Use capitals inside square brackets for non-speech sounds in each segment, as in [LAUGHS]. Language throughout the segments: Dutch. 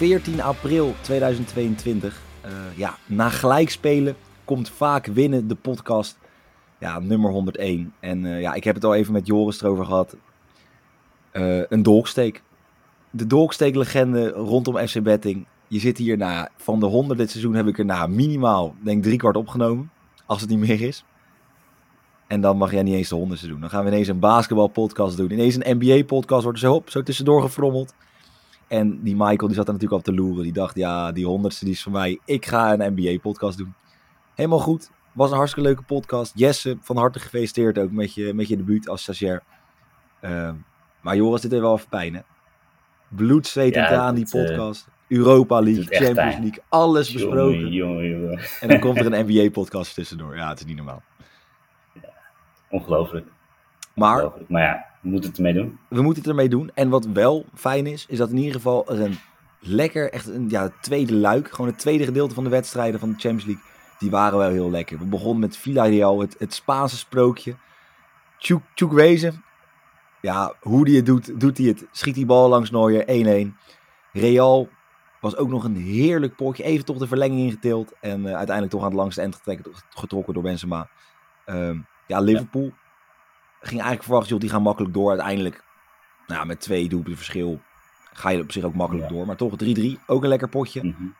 Het is 14 april 2022. Uh, ja, na gelijkspelen komt vaak winnen de podcast. Ja, nummer 101. En uh, ja, ik heb het al even met Joris erover gehad. Uh, een dolksteek. De dolksteek-legende rondom FC Betting. Je zit hier na, van de 100 dit seizoen heb ik er na minimaal, denk drie kwart opgenomen. Als het niet meer is. En dan mag jij niet eens de honderdste doen. Dan gaan we ineens een basketbalpodcast doen. Ineens een NBA-podcast wordt er zo op, zo tussendoor gefrommeld. En die Michael die zat er natuurlijk al te loeren. Die dacht, ja, die honderdste die is voor mij. Ik ga een NBA-podcast doen. Helemaal goed. Was een hartstikke leuke podcast. Jesse, van harte gefeliciteerd ook met je, met je debuut als stagiair. Uh, maar Joris, dit heeft wel even pijn, hè? Bloed, zweet en traan, die eh, podcast. Uh, Europa League, Champions pijn. League, alles besproken. Jongen, jongen, jongen. En dan komt er een NBA-podcast tussendoor. Ja, het is niet normaal. Ja, ongelooflijk. Maar, maar ja, we moeten het ermee doen. We moeten het ermee doen. En wat wel fijn is, is dat in ieder geval er een lekker, echt een ja, tweede luik, gewoon het tweede gedeelte van de wedstrijden van de Champions League, die waren wel heel lekker. We begonnen met Villarreal, het, het Spaanse sprookje. Chukwueze, ja, hoe die het doet, doet hij het. Schiet die bal langs Neuer, 1-1. Real was ook nog een heerlijk potje. Even toch de verlenging ingetild. En uh, uiteindelijk toch aan het langste eind getrokken, getrokken door Benzema. Um, ja, Liverpool ja. Ging eigenlijk verwachten, joh, die gaan makkelijk door. Uiteindelijk, nou, met twee doelpunten verschil ga je op zich ook makkelijk ja. door. Maar toch 3-3, ook een lekker potje. Mm -hmm.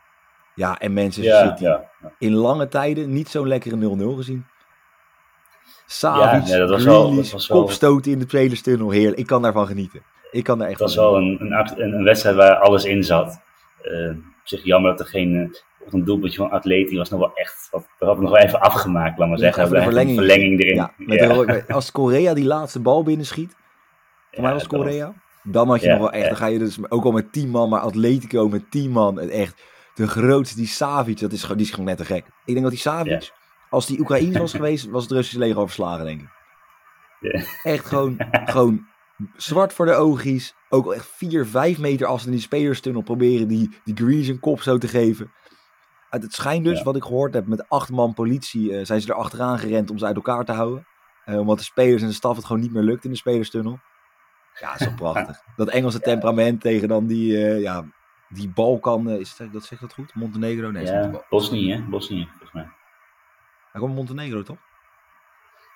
Ja, en ja, City. Ja, in lange tijden niet zo'n lekkere 0-0 gezien. Savic, ja, dat was wel, dat was wel... kopstoten in de tweede Heerlijk. Ik kan daarvan genieten. Ik kan daar echt Het was wel een, een, een, wedstrijd waar alles in zat. Uh, op zich jammer dat er geen... Een doelpuntje van Atleti was nog wel echt... Wat, dat had ik nog wel even afgemaakt, laat maar zeggen. de verlenging, een verlenging erin. Ja, met ja. De, als Korea die laatste bal binnenschiet... Voor mij was Korea. Dan had je nog wel echt... Dan ga je dus ook al met 10 man, maar Atletico met 10 man. Echt de grootste, die Savic, dat is, die is gewoon net te gek. Ik denk dat die Savic... Als die Oekraïne [LAUGHS] was geweest, was het Russische leger overslagen, denk ik. Echt gewoon, [LAUGHS] gewoon zwart voor de oogjes. Ook al echt 4, 5 meter als in die spelerstunnel proberen die, die Grease een kop zo te geven. Uit het schijnt dus, ja. wat ik gehoord heb, met acht man politie uh, zijn ze er achteraan gerend om ze uit elkaar te houden. Uh, omdat de spelers en de staf het gewoon niet meer lukt in de spelerstunnel. Ja, is [LAUGHS] toch prachtig. Dat Engelse temperament tegen dan die, uh, ja, die Balkan, is dat, dat zegt dat goed? Montenegro? Nee, ja, Bosnië, hè? Bosnië, volgens mij. Hij komt Montenegro, toch?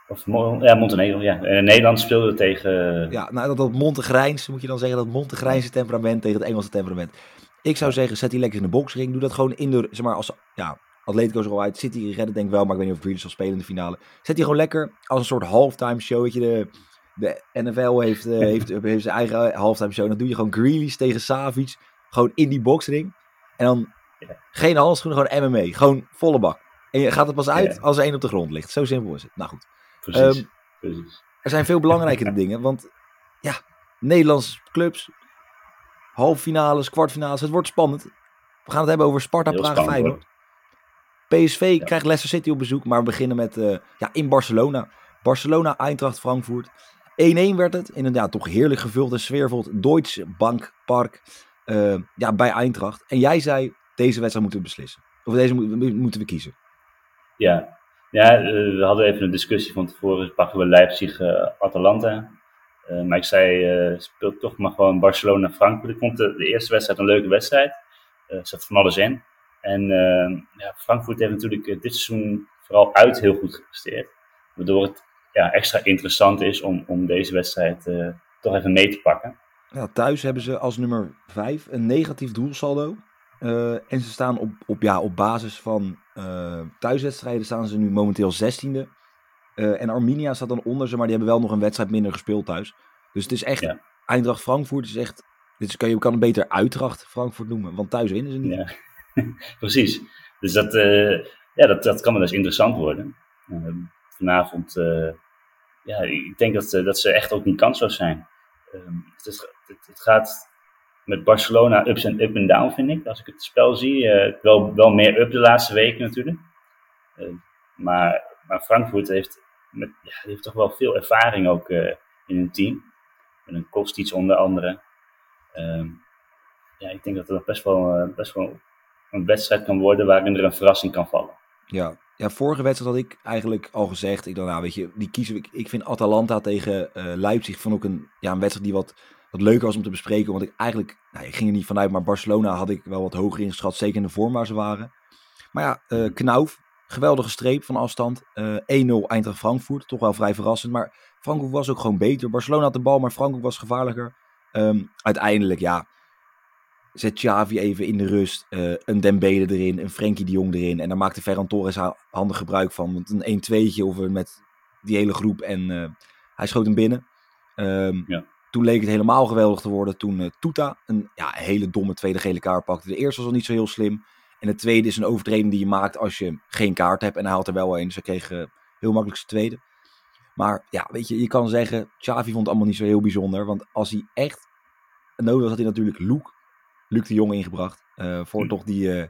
Of, ja, Montenegro, ja. Nederland speelde tegen... Ja, nou, dat, dat Montegrijns, moet je dan zeggen, dat Montegrijnse temperament tegen het Engelse temperament. Ik zou zeggen, zet die lekker in de boxring. Doe dat gewoon in de, zeg maar, als, ja, Atletico is er al uit. City redden denk ik wel, maar ik weet niet of Grealish zal spelen in de finale. Zet die gewoon lekker als een soort halftime show, weet je, de... De NFL heeft, uh, heeft, [LAUGHS] heeft zijn eigen halftime show. Dan doe je gewoon Grealish tegen Savic. Gewoon in die boxring. En dan geen handschoenen, gewoon MMA. Gewoon volle bak. En je gaat het pas uit ja. als er één op de grond ligt. Zo simpel is het. Nou goed. Precies. Um, Precies. Er zijn veel belangrijkere [LAUGHS] dingen. Want ja, Nederlandse clubs, halffinales, kwartfinales. Het wordt spannend. We gaan het hebben over Sparta, Heel Praag, Feyenoord. PSV ja. krijgt Leicester City op bezoek. Maar we beginnen met, uh, ja, in Barcelona. Barcelona, Eintracht, Frankfurt. 1-1 werd het. In een ja, toch heerlijk gevuld en sfeervol Deutsche Bank Park. Uh, ja, bij Eintracht. En jij zei, deze wedstrijd moeten we beslissen. Of deze moeten we kiezen. Ja, ja uh, we hadden even een discussie van tevoren. Pakken we Leipzig-Atalanta. Uh, maar ik zei, speelt toch maar gewoon Barcelona-Frankfurt. Ik vond de, eerste wedstrijd een leuke wedstrijd. Er zat van alles in. En ja, Frankfurt heeft natuurlijk dit seizoen vooral uit heel goed gepresteerd. Waardoor het ja, extra interessant is om, om deze wedstrijd toch even mee te pakken. Ja, thuis hebben ze als nummer 5 een negatief doelsaldo. En ze staan op, op, ja, op basis van thuiswedstrijden staan ze nu momenteel 16e. Uh, en Arminia staat dan onder ze, maar die hebben wel nog een wedstrijd minder gespeeld thuis. Dus het is echt, ja. Eindracht Frankfurt is echt, dit is, kan, je kan het beter Uitdracht Frankfurt noemen, want thuis winnen ze niet. Ja, [LAUGHS] precies. Dus dat, ja, dat, dat kan wel eens interessant worden. vanavond, ja, ik denk dat, dat ze echt ook niet kansloos zijn. het, is, het, het gaat met Barcelona ups en up en down, vind ik. Als ik het spel zie. Wel, wel meer up de laatste weken natuurlijk. Uh, maar, maar Frankfurt heeft, met, ja, heeft toch wel veel ervaring ook uh, in hun team. Met een Kostic onder andere. Ehm, ja, ik denk dat het best wel, best wel een wedstrijd kan worden waarin er een verrassing kan vallen. Ja, ja, vorige wedstrijd had ik eigenlijk al gezegd. Ik dacht, nou weet je, die kiezen ik. Ik vind Atalanta tegen Leipzig vond ook een, ja, een wedstrijd die wat wat leuker was om te bespreken. Want ik eigenlijk, nou, ik ging er niet vanuit, maar Barcelona had ik wel wat hoger ingeschat. Zeker in de vorm waar ze waren. Maar ja, uh, Knauf, geweldige streep van afstand. Uh, 1-0 Eintracht Frankfurt, toch wel vrij verrassend. Maar Frankfurt was ook gewoon beter. Barcelona had de bal, maar Frankfurt was gevaarlijker. Um, uiteindelijk, ja, zet Xavi even in de rust. Uh, een Dembele erin, een Frenkie de Jong erin. En daar maakte Ferran Torres handig gebruik van. Want een 1-2'tje of met die hele groep. En uh, hij schoot hem binnen. Um, ja. Toen leek het helemaal geweldig te worden. Toen uh, Tuta een ja, hele domme tweede gele kaart pakte. De eerste was al niet zo heel slim. En de tweede is een overtreding die je maakt als je geen kaart hebt. En hij had er wel een. Dus hij kreeg heel makkelijk zijn tweede. Maar ja, weet je, je kan zeggen, Xavi vond het allemaal niet zo heel bijzonder. Want als hij echt nodig was, had hij natuurlijk Luke Luc de Jong ingebracht. Uh, voor hm. toch die, uh,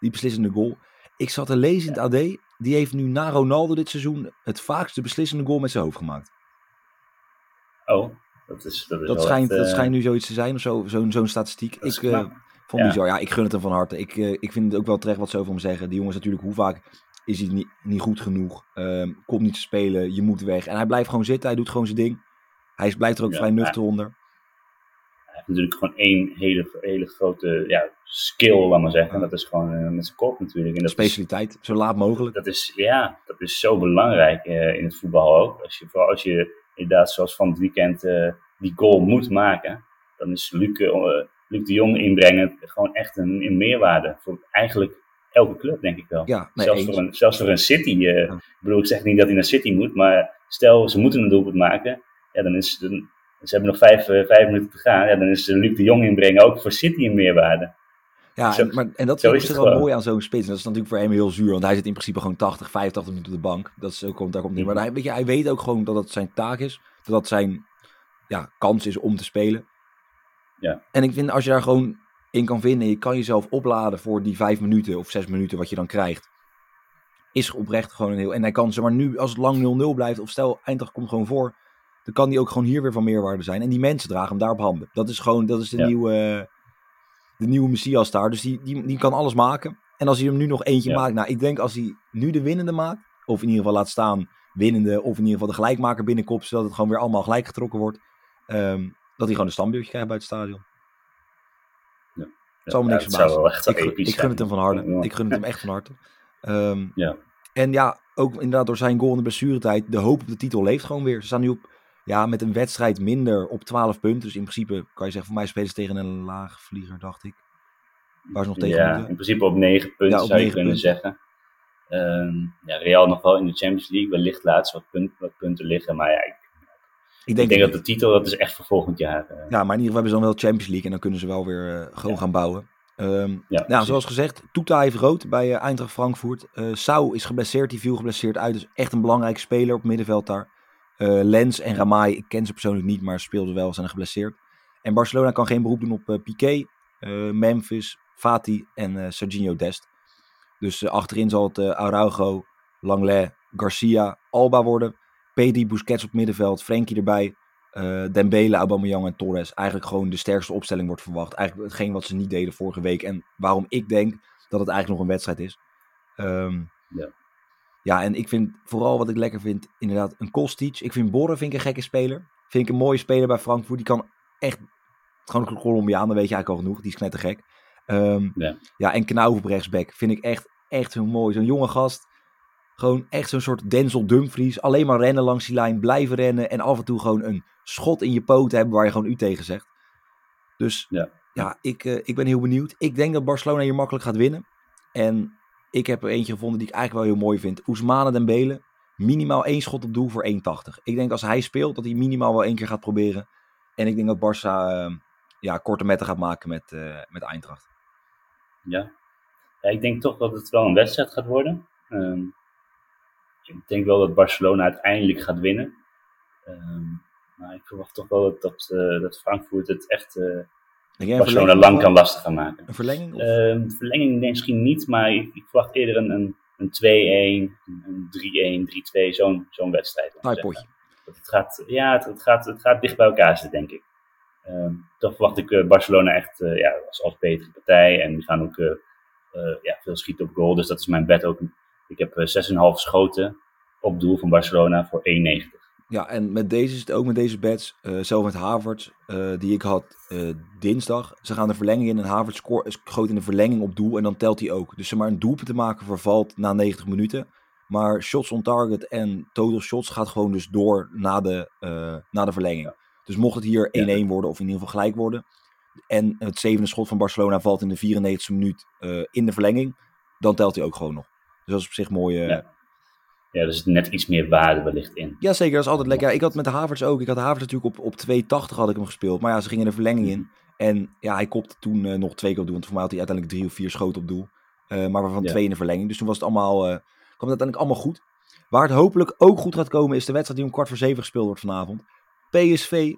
die beslissende goal. Ik zat te lezen in het AD. Die heeft nu na Ronaldo dit seizoen het vaakste beslissende goal met zijn hoofd gemaakt. Oh, dat is. Dat, is dat, schijnt, dat eh, schijnt nu zoiets te zijn of zo, zo'n zo'n statistiek. Ik vond ja. Ja, ik gun het hem van harte. Ik, uh, ik vind het ook wel terecht wat ze over hem zeggen. Die jongens natuurlijk, hoe vaak is hij niet, niet goed genoeg? Um, komt niet te spelen, je moet weg. En hij blijft gewoon zitten, hij doet gewoon zijn ding. Hij blijft er ook ja, vrij nuchter onder heeft natuurlijk gewoon één hele, hele grote ja, skill, laat maar zeggen. En dat is gewoon uh, met zijn kop natuurlijk. En dat Specialiteit, is, zo laat mogelijk. Dat is, ja, dat is zo belangrijk uh, in het voetbal ook. Als je, vooral als je inderdaad zoals van het weekend die goal moet maken, dan is Luc, Luc de Jong inbrengen gewoon echt een, een meerwaarde voor eigenlijk elke club, denk ik wel. Ja, nee, zelfs, voor een, zelfs voor een City. Uh, Ik bedoel, ik zeg niet dat hij naar City moet, maar stel ze moeten een doelpunt maken, ja, dan is dan, ze hebben nog vijf, uh, vijf minuten te gaan. Ja, dan is Luc de Jong inbrengen ook voor City een meerwaarde. Ja, zo, en, maar, en dat is wel gewoon. mooi aan zo'n spits. Dat is natuurlijk voor hem heel zuur, want hij zit in principe gewoon 80, 85 minuten op de bank. Dat is ook, daar komt niet. Maar hij, weet, je, hij weet ook gewoon dat het zijn taak is. Dat dat zijn ja, kans is om te spelen. Ja. En ik vind als je daar gewoon in kan vinden, je kan jezelf opladen voor die vijf minuten of zes minuten wat je dan krijgt. Is oprecht gewoon een heel. En hij kan ze maar nu, als het lang 0-0 blijft, of stel Eindracht komt gewoon voor dan kan die ook gewoon hier weer van meerwaarde zijn. En die mensen dragen hem daar op handen. Dat is gewoon, dat is de nieuwe, de nieuwe Messias daar. Dus die, die, die kan alles maken. En als hij hem nu nog eentje maakt, nou, ik denk als hij nu de winnende maakt, of in ieder geval laat staan winnende, of in ieder geval de gelijkmaker binnenkomt, zodat het gewoon weer allemaal gelijk getrokken wordt, um, hij gewoon een standbeeldje krijgt bij het stadion. Ja. Het zal me niks verbazen. Ik, ik gun het hem van harte. Ik gun het hem echt van harte. Um, ja. En ja, ook inderdaad door zijn goal in de blessuretijd, de hoop op de titel leeft gewoon weer. Ze staan nu op ja, met een wedstrijd minder op 12 punten. Dus in principe kan je zeggen, voor mij spelen ze tegen een laagvlieger, dacht ik. Waar ze nog tegen Ja, in principe op 9 punten ja, zou je kunnen punten. zeggen. Um, ja, Real nog wel in de Champions League, wellicht laatst wat, punt, wat punten liggen. Maar ja, ik, ik denk, ik denk dat de titel, dat is echt voor volgend jaar. Uh. Ja, maar in ieder geval hebben ze dan wel Champions League en dan kunnen ze wel weer uh, gewoon ja. gaan bouwen. Um, ja, nou, zoals gezegd, Tuta heeft rood bij uh, Eintracht Frankfurt. Uh, Sau is geblesseerd, die viel geblesseerd uit. Dus echt een belangrijke speler op middenveld daar. Uh, Lens en Ramai, ik ken ze persoonlijk niet, maar speelden wel, zijn geblesseerd. En Barcelona kan geen beroep doen op uh, Piqué, Memphis, Fati en Serginho Dest. Dus achterin zal het Araujo, Langlais, Garcia, Alba worden. Pedri, Busquets op middenveld, Frenkie erbij. Dembele, Aubameyang en Torres. Eigenlijk gewoon de sterkste opstelling wordt verwacht. Eigenlijk hetgeen wat ze niet deden vorige week. En waarom ik denk dat het eigenlijk nog een wedstrijd is. Um, ja. Ja, en ik vind vooral wat ik lekker vind, inderdaad, een Kostic. Ik vind Borre vind ik een gekke speler. Vind ik een mooie speler bij Frankfurt. Die kan echt, gewoon een Colombiaan, dan weet je eigenlijk al genoeg. Die is knettergek. Um, ja. ja, en Knauf op rechtsback vind ik echt, echt zo mooi. Zo'n jonge gast. Gewoon echt zo'n soort Denzel Dumfries. Alleen maar rennen langs die lijn, blijven rennen. En af en toe gewoon een schot in je poot hebben waar je gewoon u tegen zegt. Dus ja, ja ik, uh, ik ben heel benieuwd. Ik denk dat Barcelona hier makkelijk gaat winnen. En ik heb er eentje gevonden die ik eigenlijk wel heel mooi vind. Ousmane Dembele, minimaal één schot op doel voor 1,80. Ik denk als hij speelt dat hij minimaal wel één keer gaat proberen. En ik denk dat Barça uh, ja, korte metten gaat maken met, uh, met Eintracht. Ja. ja, ik denk toch dat het wel een wedstrijd gaat worden. Um, ik denk wel dat Barcelona uiteindelijk gaat winnen. Um, maar ik verwacht toch wel dat, dat, uh, dat Frankfurt het echt Barcelona lang kan lastig gaan maken. Een verlenging? Of? Uh, verlenging denk misschien niet, maar ik, ik verwacht eerder een, een, een 2-1, een 3-1, 3-2, zo'n zo'n wedstrijd. potje. Het gaat, ja, het, het, gaat, het gaat dicht bij elkaar zitten, denk ik. Toch verwacht ik uh, Barcelona echt ja, als, als betere partij. En die gaan ook ja, veel schieten op goal. Dus dat is mijn bet ook. Ik heb 6,5 schoten op doel van Barcelona voor 1,90. Ja, en met deze is het ook met deze bets. Uh, zelf met Havertz, uh, die ik had uh, dinsdag. Ze gaan de verlenging in en Havertz schoot in de verlenging op doel en dan telt hij ook. Dus ze maar een doelpunt te maken vervalt na 90 minuten. Maar shots on target en total shots gaat gewoon dus door na de, na de verlenging. Dus mocht het hier 1-1 ja. worden of in ieder geval gelijk worden. En het zevende schot van Barcelona valt in de 94e minuut in de verlenging. Dan telt hij ook gewoon nog. Dus dat is op zich mooi. Ja ja, er zit net iets meer waarde wellicht in. Ja, zeker. Dat is altijd lekker. Ja, ik had met de Havertz ook. Ik had de Havertz natuurlijk op, op 2,80 had ik hem gespeeld. Maar ja, ze gingen de verlenging in. En ja, hij kopte toen uh, nog twee keer op doel. Want voor mij had hij uiteindelijk drie of vier schoten op doel. Uh, maar waarvan ja. twee in de verlenging. Dus toen was het allemaal, uh, kwam het uiteindelijk allemaal goed. Waar het hopelijk ook goed gaat komen is de wedstrijd die om kwart voor zeven gespeeld wordt vanavond. PSV,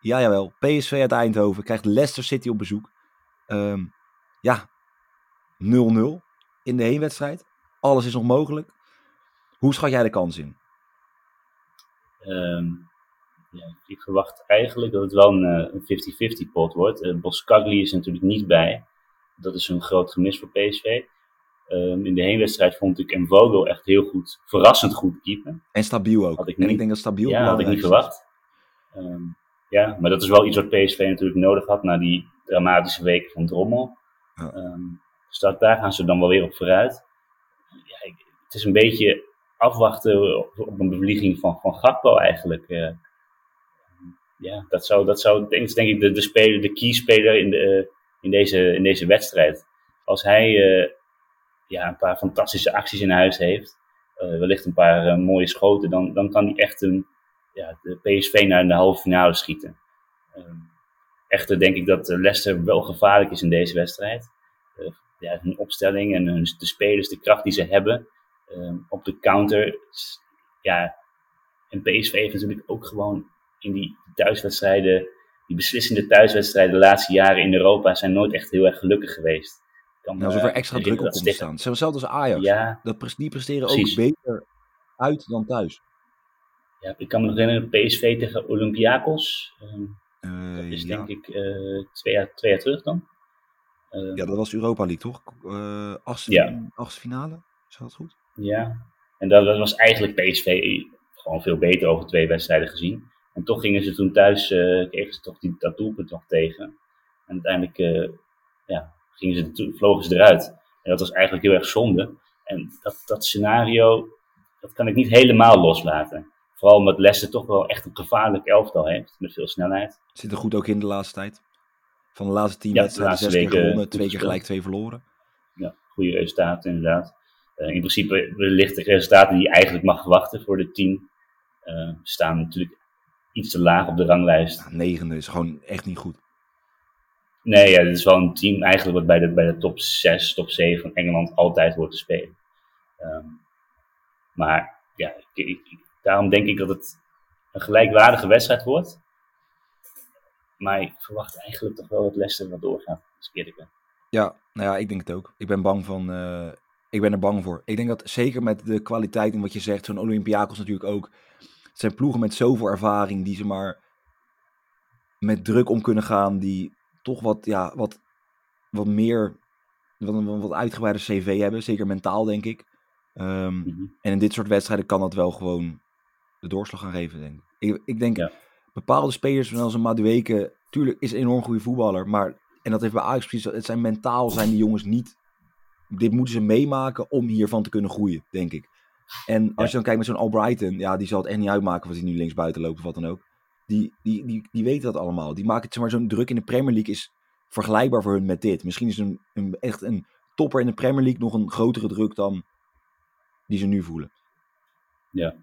ja jawel, PSV uit Eindhoven krijgt Leicester City op bezoek. Um, ja, 0-0 in de heenwedstrijd. Alles is nog mogelijk. Hoe schat jij de kans in? Um, ja, ik verwacht eigenlijk dat het wel een 50-50 pot wordt. Uh, Boskagli is natuurlijk niet bij. Dat is een groot gemis voor PSV. Um, in de heenwedstrijd vond ik Mvogo echt heel goed, verrassend goed keeper. En stabiel ook. Had ik, niet, en ik denk dat stabiel Ja, had ik niet verwacht. Um, ja, maar dat is wel iets wat PSV natuurlijk nodig had na die dramatische weken van Drommel. Ja. dus daar gaan ze dan wel weer op vooruit. Het is een beetje afwachten op een bevlieging van, van Gakpo eigenlijk. Uh, ja, dat zou, dat zou denk, denk ik de, de, speler, de keyspeler in, de, in, deze, in deze wedstrijd. Als hij uh, ja, een paar fantastische acties in huis heeft, wellicht een paar mooie schoten, dan, dan kan hij echt een, ja, de PSV naar de halve finale schieten. echter denk ik dat Leicester wel gevaarlijk is in deze wedstrijd. Ja, hun opstelling en hun, de spelers, de kracht die ze hebben, Ehm, op de counter. Ja, en PSV heeft natuurlijk ook gewoon in die thuiswedstrijden, die beslissende thuiswedstrijden de laatste jaren in Europa zijn nooit echt heel erg gelukkig geweest. Kan, nou, alsof er extra druk op komt staan. Hetzelfde als Ajax. Ja, dat, die presteren ook beter uit dan thuis. Ja, ik kan me nog herinneren, PSV tegen Olympiakos. Uh, dat is denk ik uh, twee, jaar, twee jaar terug dan. Ja, dat was Europa League, toch? Uh, achtste, ja. achtste finale, is dat goed? Ja, en dat, dat, was eigenlijk PSV gewoon veel beter over twee wedstrijden gezien. En toch gingen ze toen thuis, uh, kregen ze toch die, dat doelpunt nog tegen. En uiteindelijk uh, ja, gingen ze, vlogen ze eruit. En dat was eigenlijk heel erg zonde. En dat, dat scenario, dat kan ik niet helemaal loslaten. Vooral omdat Leicester toch wel echt een gevaarlijk elftal heeft, met veel snelheid. Zit er goed ook in de laatste tijd. Van de laatste tien ja, wedstrijden, zes keer gewonnen, twee keer gelijk, twee verloren. Ja, goede resultaten inderdaad. Eh, in principe wellicht de resultaten die je eigenlijk mag verwachten voor de team. Uh, staan natuurlijk iets te laag op de ranglijst. Ja, negende is gewoon echt niet goed. Nee, ja, dit is wel een team eigenlijk wat bij de, bij de top 6, top 7 van Engeland altijd wordt te spelen. Um, maar ja, ik, ik, daarom denk ik dat het een gelijkwaardige wedstrijd wordt. Maar ik verwacht eigenlijk toch wel dat Leicester wat doorgaat, als ik eerlijk ben. Ja, nou ja, ik denk het ook. Ik ben bang van, uh, ik ben er bang voor. Ik denk dat zeker met de kwaliteit en wat je zegt, zo'n Olympiakos natuurlijk ook. Het zijn ploegen met zoveel ervaring die ze maar met druk om kunnen gaan. Die toch wat, ja, wat, wat meer, wat een wat uitgebreide cv hebben. Zeker mentaal, denk ik. Um, mm-hmm. En in dit soort wedstrijden kan dat wel gewoon de doorslag gaan geven, denk ik. Ik, ik denk, ja. Bepaalde spelers, zoals een Madueke, tuurlijk is een enorm goede voetballer. Maar, en dat heeft bij Ajax precies, het zijn mentaal zijn die jongens niet dit moeten ze meemaken om hiervan te kunnen groeien, denk ik. En als je dan kijkt met zo'n Albrighton, ja, die zal het echt niet uitmaken of hij nu links buiten loopt of wat dan ook. Die, die, die, die weten dat allemaal. Die maken, zeg maar, zo'n druk in de Premier League is vergelijkbaar voor hun met dit. Misschien is een, een, echt een topper in de Premier League nog een grotere druk dan die ze nu voelen. Ja,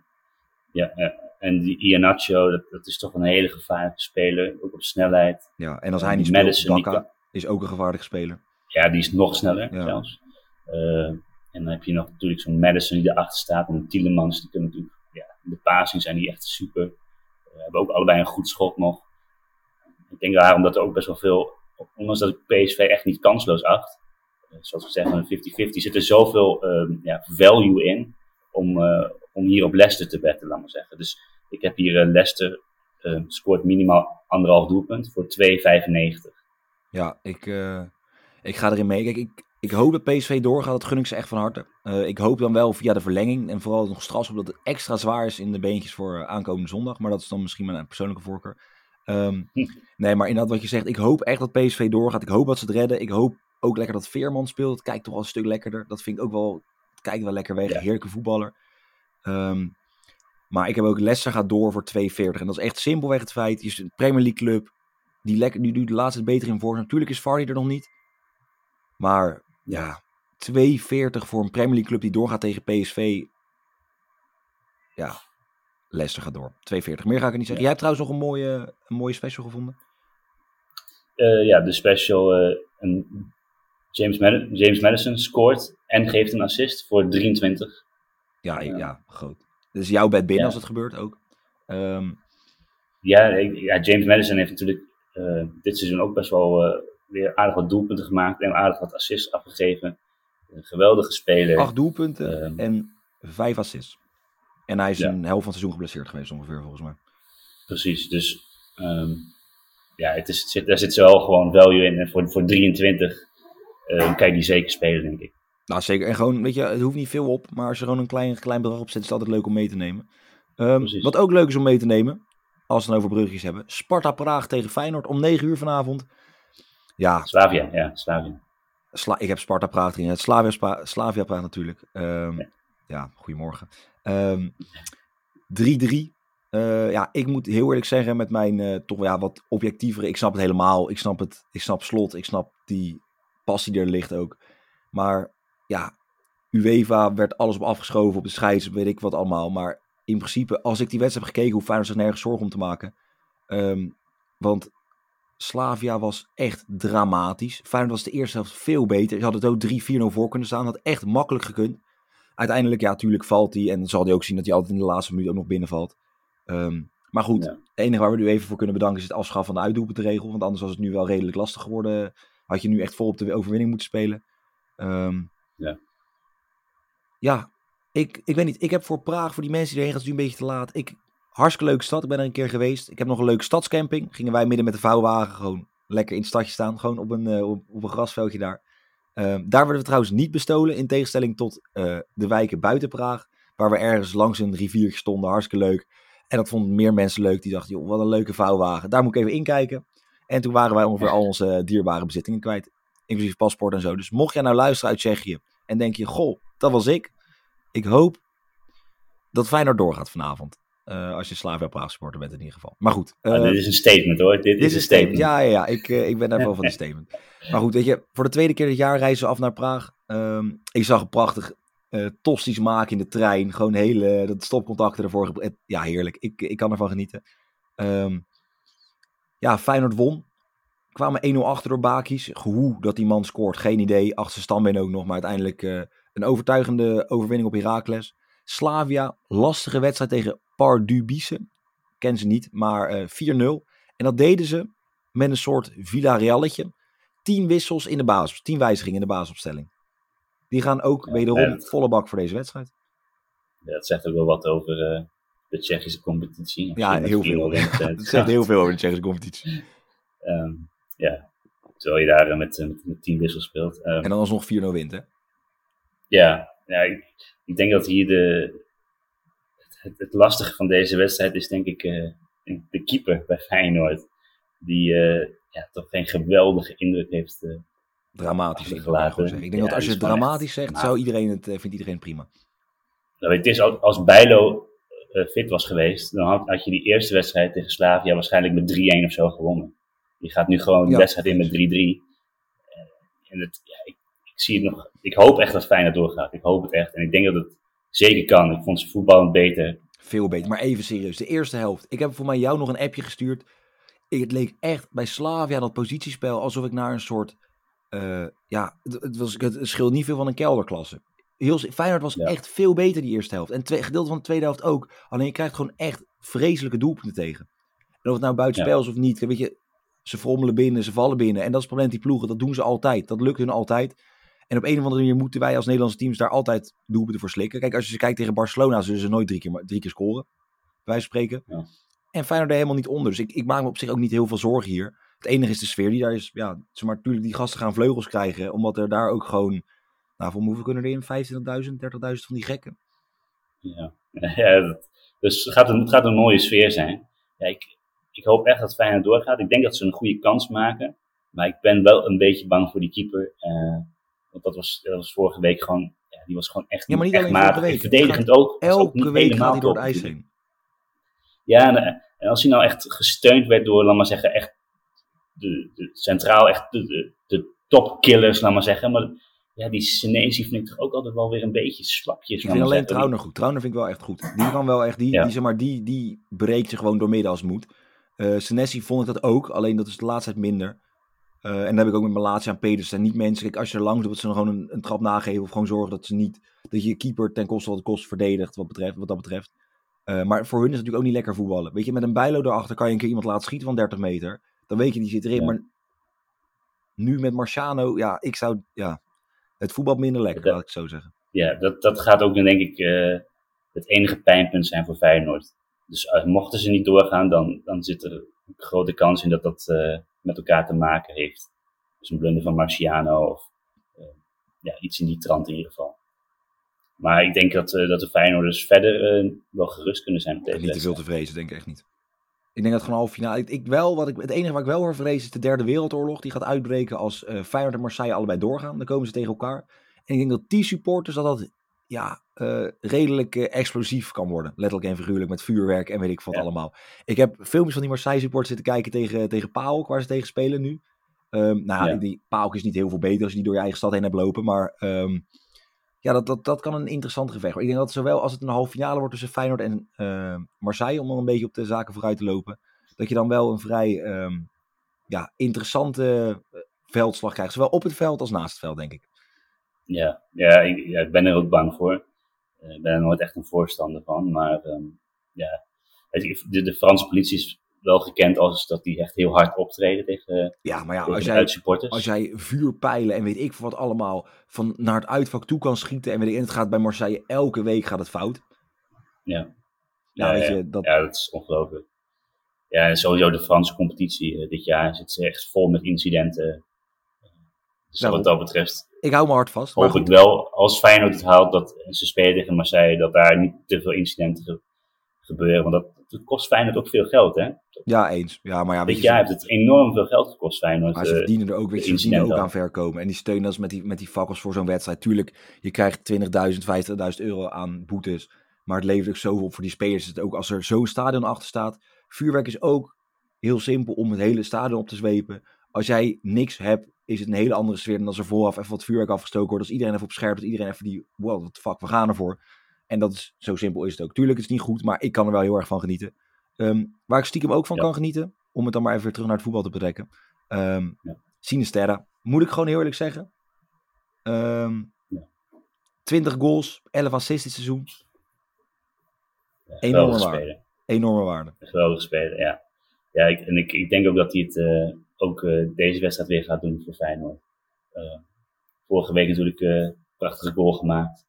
ja, en die Ianacho, dat, dat is toch een hele gevaarlijke speler, ook op snelheid. Ja, en als hij niet speelt, Bakka is ook een gevaarlijke speler. Ja, die is nog sneller ja. zelfs. Uh, en dan heb je nog natuurlijk zo'n Madison die erachter staat. En Tielemans, die kunnen natuurlijk, ja, de passing zijn die echt super. Uh, hebben ook allebei een goed schot nog. Ik denk daarom dat er ook best wel veel, ondanks dat ik PSV echt niet kansloos acht. Uh, zoals we zeggen, een 50-50, zit er zoveel ehm, ja, value in om, om hier op Leicester te betten, laat maar zeggen. Dus ik heb hier Leicester scoort minimaal anderhalf doelpunt voor 2,95. Ja, ik, ik ga erin mee. Kijk, ik, ik hoop dat PSV doorgaat, dat gun ik ze echt van harte. Uh, ik hoop dan wel via de verlenging en vooral nog straks op dat het extra zwaar is in de beentjes voor aankomende zondag. Maar dat is dan misschien mijn persoonlijke voorkeur. Um, nee, maar inderdaad wat je zegt, ik hoop echt dat PSV doorgaat. Ik hoop dat ze het redden. Ik hoop ook lekker dat Veerman speelt. Het kijkt toch wel een stuk lekkerder. Dat vind ik ook wel, kijkt wel lekker weg. Heerlijke voetballer. Um, maar ik heb ook Leicester gaat door voor 2,40. En dat is echt simpelweg het feit. Je is een Premier League club. Die, lekker, die doet de laatste beter in voor. Natuurlijk is Vardy er nog niet. Maar ja, 2,40 voor een Premier League club die doorgaat tegen PSV. Ja, Leicester gaat door. 2,40. Meer ga ik niet zeggen. Jij hebt trouwens nog een mooie, een mooie special gevonden. Uh, ja, de special. Uh, een James, Mad James Madison scoort en geeft een assist voor 23. Ja, ja, groot. Dus jouw bed binnen als het gebeurt ook. Um, ja, ja, James Madison heeft natuurlijk uh, dit seizoen ook best wel weer aardig wat doelpunten gemaakt en aardig wat assists afgegeven. Een geweldige speler. Acht doelpunten um, en vijf assists. En hij is een helft van het seizoen geblesseerd geweest ongeveer, volgens mij. Precies, dus um, ja, het is, het zit, daar zit wel gewoon value in. En voor, voor 23 uh, kan je die zeker spelen, denk ik. Nou, zeker. En gewoon, weet je, het hoeft niet veel op. Maar als je gewoon een klein, klein bedrag opzet, is het altijd leuk om mee te nemen. Um, wat ook leuk is om mee te nemen, als we het over bruggetjes hebben. Sparta Praag tegen Feyenoord om 9 uur vanavond. Ja. Slavia, ja, Slavia. Sla ik heb Sparta Praag erin. Het Slavia, Slavia Praag natuurlijk. Um, ja. ja, goedemorgen. 3-3. Um, uh, ja, ik moet heel eerlijk zeggen, met mijn uh, toch ja, wat objectievere. Ik snap het helemaal. Ik snap het. Ik snap slot. Ik snap die passie die er ligt ook. Maar ja, UEFA werd alles op afgeschoven op de scheids, weet ik wat allemaal. Maar in principe, als ik die wedstrijd heb gekeken, hoef Feyenoord zich nergens zorgen om te maken. Um, want Slavia was echt dramatisch. Feyenoord was de eerste helft veel beter. Ze hadden het ook 3-4-0 voor kunnen staan. Had echt makkelijk gekund. Uiteindelijk, ja, natuurlijk valt hij. En dan zal hij ook zien dat hij altijd in de laatste minuut ook nog binnenvalt. Um, maar goed, ja. het enige waar we nu even voor kunnen bedanken is het afschaffen van de uitdoelpuntenregel. Want anders was het nu wel redelijk lastig geworden. Had je nu echt vol op de overwinning moeten spelen. Um, ja. Ja, ik, ik weet niet. Ik heb voor Praag, voor die mensen die erheen gaan, is nu een beetje te laat. Ik, hartstikke leuke stad. Ik ben er een keer geweest. Ik heb nog een leuke stadscamping. Gingen wij midden met de vouwwagen gewoon lekker in het stadje staan. Gewoon op een, uh, op, op, een grasveldje daar. Uh, daar werden we trouwens niet bestolen. In tegenstelling tot uh, de wijken buiten Praag. Waar we ergens langs een riviertje stonden. Hartstikke leuk. En dat vonden meer mensen leuk. Die dachten, joh, wat een leuke vouwwagen. Daar moet ik even inkijken. En toen waren wij ongeveer al onze dierbare bezittingen kwijt. Inclusief paspoort en zo. Dus mocht jij nou luisteren uit Tsjechië. En denk je, goh, dat was ik. Ik hoop dat Feyenoord doorgaat vanavond. Uh, als je Slavia Praag supporter bent in ieder geval. Maar goed. Uh, dit is een statement hoor. Dit, dit is een statement. Ja, ja, ja. Ik, uh, ik ben daar wel van de [LAUGHS] statement. Maar goed, weet je, voor de tweede keer dit jaar reizen we af naar Praag. Um, ik zag een prachtig tosties maken in de trein. Gewoon hele, dat stopcontacten ervoor. Ja, heerlijk. Ik, ik kan ervan genieten. Um, ja, Feyenoord won. Kwamen 1-0 achter door Bakis. Hoe dat die man scoort, geen idee. Achter standbeen ook nog, maar uiteindelijk een overtuigende overwinning op Heracles. Slavia, lastige wedstrijd tegen Pardubice. Ken ze niet, maar uh, 4-0. En dat deden ze met een soort Villarrealetje. Tien wissels in de basis, tien wijzigingen in de basisopstelling. Die gaan ook ja, wederom volle bak voor deze wedstrijd. Ja, dat zegt ook wel wat over uh, de Tsjechische competitie. Ja, heel veel. [LAUGHS] Het zegt heel veel over de Tsjechische competitie. Um, [LAUGHS] ja, terwijl je daar met, met, met tien wissels speelt. Um, en dan alsnog 4-0 wint, hè? Ja, ja ik, ik, denk dat hier de, het, het, lastige van deze wedstrijd is denk ik uh, de keeper bij Feyenoord. Die uh, ja, toch geen geweldige indruk heeft uh, Dramatisch, ik. Ik denk ja, dat als je het dramatisch zegt, zou iedereen het, vindt iedereen prima. Nou, het is, als Bijlo fit was geweest, dan had, had, je die eerste wedstrijd tegen Slavia waarschijnlijk met 3-1 of zo gewonnen. Je gaat nu gewoon de ja. wedstrijd in met 3-3. en het, ja, ik, ik zie het nog, ik hoop echt dat Feyenoord doorgaat. Ik hoop het echt. En ik denk dat het zeker kan. Ik vond ze voetballend beter. Veel beter. Maar even serieus. De eerste helft. Ik heb voor mij jou nog een appje gestuurd. Het leek echt bij Slavia dat positiespel alsof ik naar een soort... Uh, ja, het, was, het scheelt niet veel van een kelderklasse. Heel, Feyenoord was ja. echt veel beter die eerste helft. En twee, gedeelte van de tweede helft ook. Alleen je krijgt gewoon echt vreselijke doelpunten tegen. En of het nou buitenspel ja. is of niet. Weet je, ze frommelen binnen, ze vallen binnen. En dat is het probleem die ploegen. Dat doen ze altijd. Dat lukt hun altijd. En op een of andere manier moeten wij als Nederlandse teams daar altijd doelpunten voor slikken. Kijk, als je ze kijkt tegen Barcelona, zullen ze nooit drie keer, drie keer scoren. Wij spreken. Ja. En Feyenoord er helemaal niet onder. Dus ik, ik maak me op zich ook niet heel veel zorgen hier. Het enige is de sfeer die daar is. Ja, zeg maar, natuurlijk, die gasten gaan vleugels krijgen. Omdat er daar ook gewoon. Nou, voor hoeveel kunnen er in? 25.000, 30.000 van die gekken. Ja, [LAUGHS] ja dat, dus het gaat, een, het gaat een mooie sfeer zijn. Ja, ik, ik hoop echt dat Feyenoord doorgaat. Ik denk dat ze een goede kans maken. Maar ik ben wel een beetje bang voor die keeper. Uh, want dat was, dat was vorige week gewoon. Ja, die was gewoon echt, ja, maar niet echt matig. week. Verdedigend ook. Elke ook week gaat hij door het ijs heen. Ja, en, en, als hij nou echt gesteund werd door, laat maar zeggen, echt de, de centraal, echt de, de, de topkillers, laat maar zeggen. Maar ja, die Senesi vind ik toch ook altijd wel weer een beetje slapjes. Ik vind alleen Trauner goed. Trauner vind ik wel echt goed. Die kan wel echt, die, ja. die, zeg maar, die, die breekt je gewoon door midden als moet. Uh, Senesi vond ik dat ook, alleen dat is de laatste tijd minder. Uh, en dan heb ik ook met mijn laatste aan Pedersen. Niet mensen, kijk, als je er langs doet, dat ze dan gewoon een, een, trap nageven. Of gewoon zorgen dat ze niet, dat je keeper ten koste wat het kost verdedigt, wat, betreft, wat dat betreft. Uh, maar voor hun is het natuurlijk ook niet lekker voetballen. Weet je, met een bijlo daarachter kan je een keer iemand laten schieten van 30 meter. Dan weet je, die zit erin. Ja. Maar nu met Marciano, ja, ik zou, ja, het voetbal minder lekker, dat, laat ik zo zeggen. Ja, dat, dat gaat ook, denk ik, uh, het enige pijnpunt zijn voor Feyenoord. Dus uh, mochten ze niet doorgaan, dan, dan zit er een grote kans in dat dat uh, met elkaar te maken heeft. Dus een blunder van Marciano of ja, iets in die trant in ieder geval. Maar ik denk dat, dat de Feyenoorders verder wel gerust kunnen zijn. Deze niet te veel te vrezen, denk ik echt niet. Ik denk dat gewoon half finale. Ik, ik, wel, wat ik, het enige wat ik wel hoor vrees is de derde wereldoorlog. Die gaat uitbreken als Feyenoord en Marseille allebei doorgaan. Dan komen ze tegen elkaar. En ik denk dat die supporters dat dat ja, uh, redelijk uh, explosief kan worden. Letterlijk en figuurlijk met vuurwerk en weet ik wat ja. allemaal. Ik heb filmpjes van die Marseille supporters zitten kijken tegen, tegen PAOK, waar ze tegen spelen nu. Um, nou ja, die, die PAOK is niet heel veel beter als je die door je eigen stad heen hebt lopen. Maar um, ja, dat, dat, dat kan een interessant gevecht worden. Ik denk dat zowel als het een halve finale wordt tussen Feyenoord en uh, Marseille, om dan een beetje op de zaken vooruit te lopen, dat je dan wel een vrij um, ja, interessante veldslag krijgt. Zowel op het veld als naast het veld, denk ik. Ja, ja, ik, ja, ik ben er ook bang voor. Uh, ik ben er nooit echt een voorstander van. Maar um, ja, de, de Franse politie is wel gekend als dat die echt heel hard optreden tegen, ja, maar ja, als jij, als jij vuurpijlen en weet ik wat allemaal van naar het uitvak toe kan schieten en weet ik, en het gaat bij Marseille elke week gaat het fout. Ja, ja, ja, je, dat... ja dat is ongelooflijk. Ja, en sowieso de Franse competitie uh, dit jaar zit ze echt vol met incidenten. Dus nou, wat dat betreft. Ik hou me hard vast. Hoop ik wel, als Feyenoord het haalt dat en ze spelen tegen Marseille, dat daar niet te veel incidenten ge gebeuren. Want dat, dat kost Feyenoord ook veel geld, hè? Ja, eens. Ja, maar ja, Dit jaar heeft het enorm veel geld gekost, Feyenoord. Maar ze verdienen er ook, weet je, verdienen ook aan verkomen. En die steunen als met die, met die fakkels voor zo'n wedstrijd. Tuurlijk, je krijgt 20.000, 50.000 euro aan boetes. Maar het levert ook zoveel op voor die spelers. Het ook als er zo'n stadion achter staat. Vuurwerk is ook heel simpel om het hele stadion op te zwepen. Als jij niks hebt, is het een hele andere sfeer dan als er vooraf even wat vuurwerk afgestoken wordt. Als iedereen even op scherp is, iedereen even die, wow, wat fuck, we gaan ervoor. En dat is, zo simpel is het ook. Tuurlijk, het is niet goed, maar ik kan er wel heel erg van genieten. Um, waar ik stiekem ook van ja. kan genieten, om het dan maar even weer terug naar het voetbal te betrekken. Um, ja. Sinisterra, moet ik gewoon heel eerlijk zeggen. Um, ja. 20 goals, 11 assists dit seizoen. Enorme waarde. Enorme waarde. Geweldig spelen, ja. Ja, ik, en ik, ik denk ook dat hij het uh, ook uh, deze wedstrijd weer gaat doen voor Feyenoord. Uh, vorige week natuurlijk een prachtige goal gemaakt.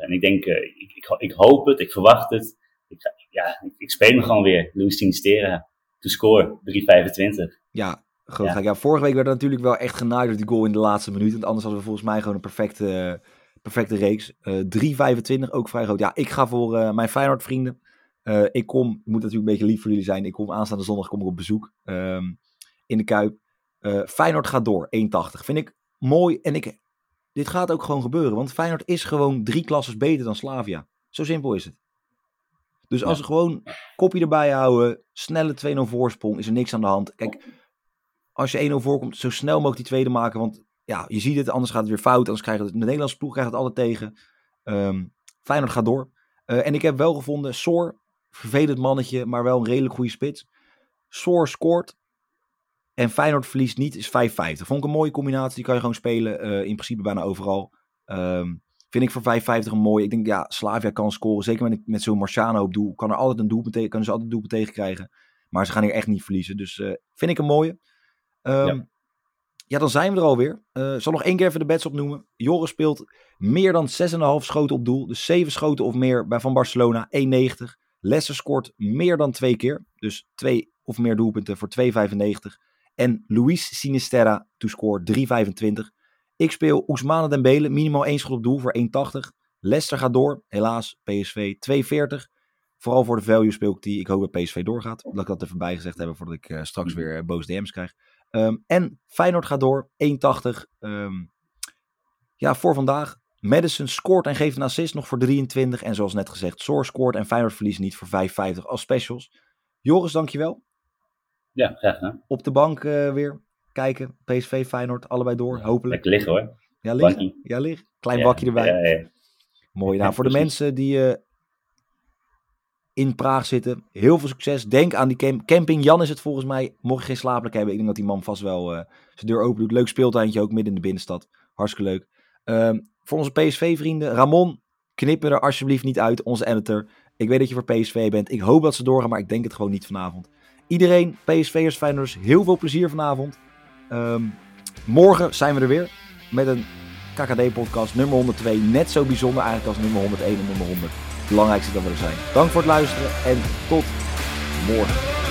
en ik denk, ik, ik, ik, hoop het, ik verwacht het. Ik, ga, ja, ik, ik speel me gewoon weer. Luis Sinistera, to score, 3,25. Ja, ja. ja. Vorige week werd er natuurlijk wel echt genaaid door die goal in de laatste minuut. Want anders hadden we volgens mij gewoon een perfecte, perfecte reeks. 3,25, ook vrij groot. Ja, ik ga voor mijn Feyenoord vrienden. Uh, ik kom, ik moet natuurlijk een beetje lief voor jullie zijn. Ik kom aanstaande zondag kom ik op bezoek um, in de Kuip. Uh, Feyenoord gaat door, 1,80. Vind ik mooi. En ik, dit gaat ook gewoon gebeuren. Want Feyenoord is gewoon drie klasses beter dan Slavia. Zo simpel is het. Dus als we gewoon kopje erbij houden, snelle 2-0 voorsprong, is er niks aan de hand. Kijk, als je 1-0 voorkomt, zo snel mogelijk die tweede maken. Want ja, je ziet het, anders gaat het weer fout. Anders krijgt het, de Nederlandse ploeg krijgt het altijd tegen. Um, Feyenoord gaat door. Uh, en ik heb wel gevonden, Soor, vervelend mannetje, maar wel een redelijk goede spits. Soor scoort en Feyenoord verliest niet, is 5-50. Vond ik een mooie combinatie, die kan je gewoon spelen uh, in principe bijna overal. Um, vind ik voor 5,50 een mooie. Ik denk, ja, Slavia kan scoren. Zeker met, met zo'n Marciano op doel. Kan er altijd een doelpunt tegen, kunnen ze altijd een doelpunt tegen krijgen. Maar ze gaan hier echt niet verliezen. Dus uh, vind ik een mooie. Um, ja. ja. dan zijn we er alweer. Uh, zal nog één keer even de bets opnoemen. Joris speelt meer dan 6,5 schoten op doel. Dus 7 schoten of meer bij Van Barcelona, 1,90. Leicester scoort meer dan twee keer. Dus twee of meer doelpunten voor 2,95. En Luis Sinisterra to score 3,25. Ik speel Ousmane Dembele, minimaal 1 schot op doel voor 1,80. Leicester gaat door, helaas. PSV 2,40. Vooral voor de value speel ik die. Ik hoop dat PSV doorgaat. Dat ik dat even bijgezegd hebben voordat ik uh, straks weer uh, boos DM's krijg. Um, en Feyenoord gaat door, 1,80. Um, ja, voor vandaag. Madison scoort en geeft een assist nog voor 23. En zoals net gezegd, Soor scoort en Feyenoord verliest niet voor 5,50 als specials. Joris, dankjewel. Ja, graag gedaan. Op de bank uh, weer kijken. PSV, Feyenoord, allebei door, ja, hopelijk. Lekker liggen hoor. Ja, liggen. Ja, liggen. Klein ja, bakje erbij. Ja, ja. Mooi. Nou, voor de mensen die uh, in Praag zitten, heel veel succes. Denk aan die camp camping. Jan is het volgens mij. Mocht je geen slaapplek hebben, ik denk dat die man vast wel uh, zijn deur open doet. Leuk speeltuintje ook midden in de binnenstad. Hartstikke leuk. Uh, voor onze PSV-vrienden, Ramon, knip er alsjeblieft niet uit, onze editor. Ik weet dat je voor PSV bent. Ik hoop dat ze doorgaan, maar ik denk het gewoon niet vanavond. Iedereen, PSV'ers, Feyenoorders, heel veel plezier vanavond. Um, morgen zijn we er weer met een KKD-podcast nummer 102. Net zo bijzonder eigenlijk als nummer 101 en nummer 100. Het belangrijkste dat we er zijn. Dank voor het luisteren en tot morgen.